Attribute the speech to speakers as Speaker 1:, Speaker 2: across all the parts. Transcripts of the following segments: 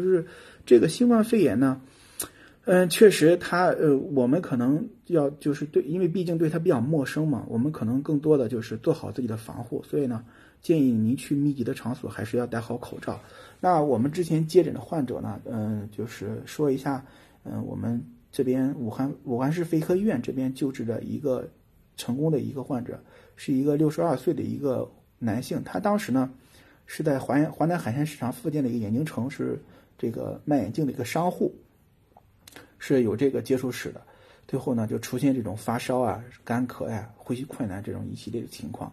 Speaker 1: 就是这个新冠肺炎呢，嗯，确实它呃，我们可能要就是对，因为毕竟对它比较陌生嘛，我们可能更多的就是做好自己的防护，所以呢，建议您去密集的场所还是要戴好口罩。那我们之前接诊的患者呢，嗯，就是说一下，嗯，我们这边武汉武汉市肺科医院这边救治的一个成功的一个患者，是一个六十二岁的一个男性，他当时呢是在华华南海鲜市场附近的一个眼镜城是。这个卖眼镜的一个商户是有这个接触史的，最后呢就出现这种发烧啊、干咳呀、呼吸困难这种一系列的情况。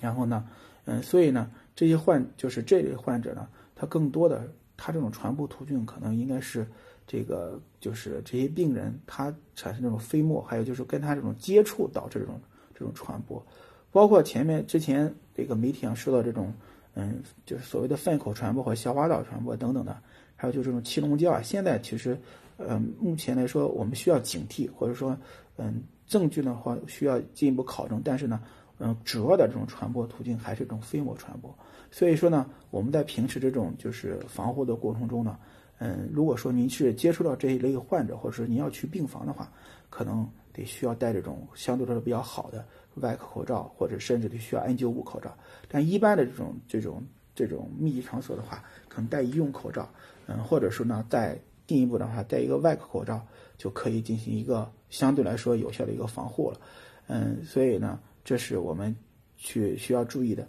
Speaker 1: 然后呢，嗯，所以呢，这些患就是这类患者呢，他更多的他这种传播途径可能应该是这个就是这些病人他产生这种飞沫，还有就是跟他这种接触导致这种这种传播，包括前面之前这个媒体上说到这种。嗯，就是所谓的粪口传播和消化道传播等等的，还有就是这种气溶胶啊。现在其实，呃，目前来说，我们需要警惕，或者说，嗯，证据的话需要进一步考证。但是呢，嗯，主要的这种传播途径还是这种飞沫传播。所以说呢，我们在平时这种就是防护的过程中呢，嗯，如果说您是接触到这一类患者，或者说您要去病房的话，可能得需要戴这种相对来说比较好的。外科口罩，或者甚至得需要 N95 口罩，但一般的这种这种这种密集场所的话，可能戴医用口罩，嗯，或者说呢，再进一步的话，戴一个外科口罩就可以进行一个相对来说有效的一个防护了，嗯，所以呢，这是我们去需要注意的。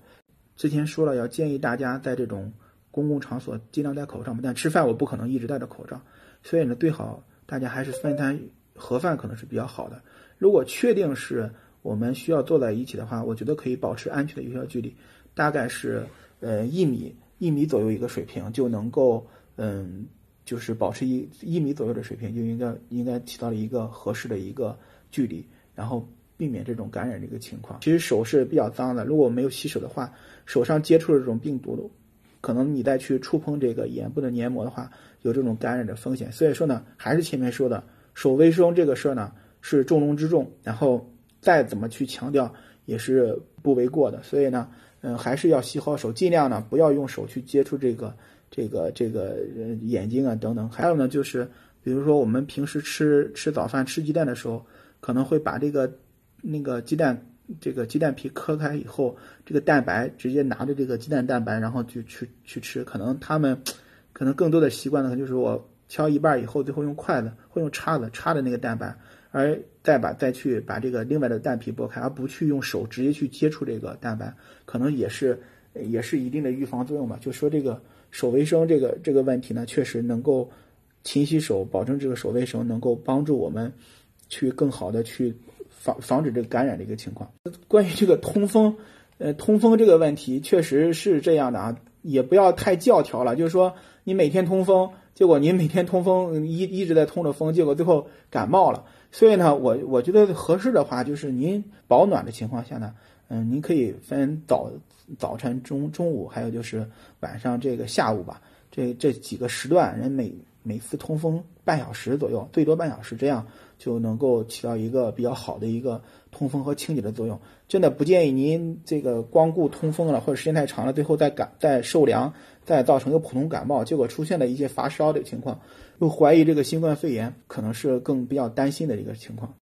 Speaker 1: 之前说了，要建议大家在这种公共场所尽量戴口罩嘛，但吃饭我不可能一直戴着口罩，所以呢，最好大家还是分摊盒饭可能是比较好的。如果确定是。我们需要坐在一起的话，我觉得可以保持安全的有效距离，大概是呃一米一米左右一个水平就能够嗯，就是保持一一米左右的水平就应该应该起到了一个合适的一个距离，然后避免这种感染的一个情况。其实手是比较脏的，如果没有洗手的话，手上接触的这种病毒，可能你再去触碰这个眼部的黏膜的话，有这种感染的风险。所以说呢，还是前面说的，手卫生这个事儿呢是重中之重，然后。再怎么去强调也是不为过的，所以呢，嗯，还是要洗好手，尽量呢不要用手去接触这个、这个、这个眼睛啊等等。还有呢，就是比如说我们平时吃吃早饭吃鸡蛋的时候，可能会把这个那个鸡蛋这个鸡蛋皮磕开以后，这个蛋白直接拿着这个鸡蛋蛋白，然后就去去吃。可能他们 可能更多的习惯呢，就是我敲一半以后，最后用筷子或用叉子叉的那个蛋白。而再把再去把这个另外的蛋皮剥开，而不去用手直接去接触这个蛋白，可能也是也是一定的预防作用吧。就说这个手卫生这个这个问题呢，确实能够勤洗手，保证这个手卫生能够帮助我们去更好的去防防止这个感染的一个情况。关于这个通风，呃，通风这个问题确实是这样的啊，也不要太教条了，就是说你每天通风，结果您每天通风一一直在通着风，结果最后感冒了。所以呢，我我觉得合适的话，就是您保暖的情况下呢，嗯，您可以分早早晨、中中午，还有就是晚上这个下午吧，这这几个时段，人每每次通风半小时左右，最多半小时，这样就能够起到一个比较好的一个通风和清洁的作用。真的不建议您这个光顾通风了，或者时间太长了，最后再感再受凉，再造成一个普通感冒，结果出现了一些发烧的情况。又怀疑这个新冠肺炎，可能是更比较担心的一个情况。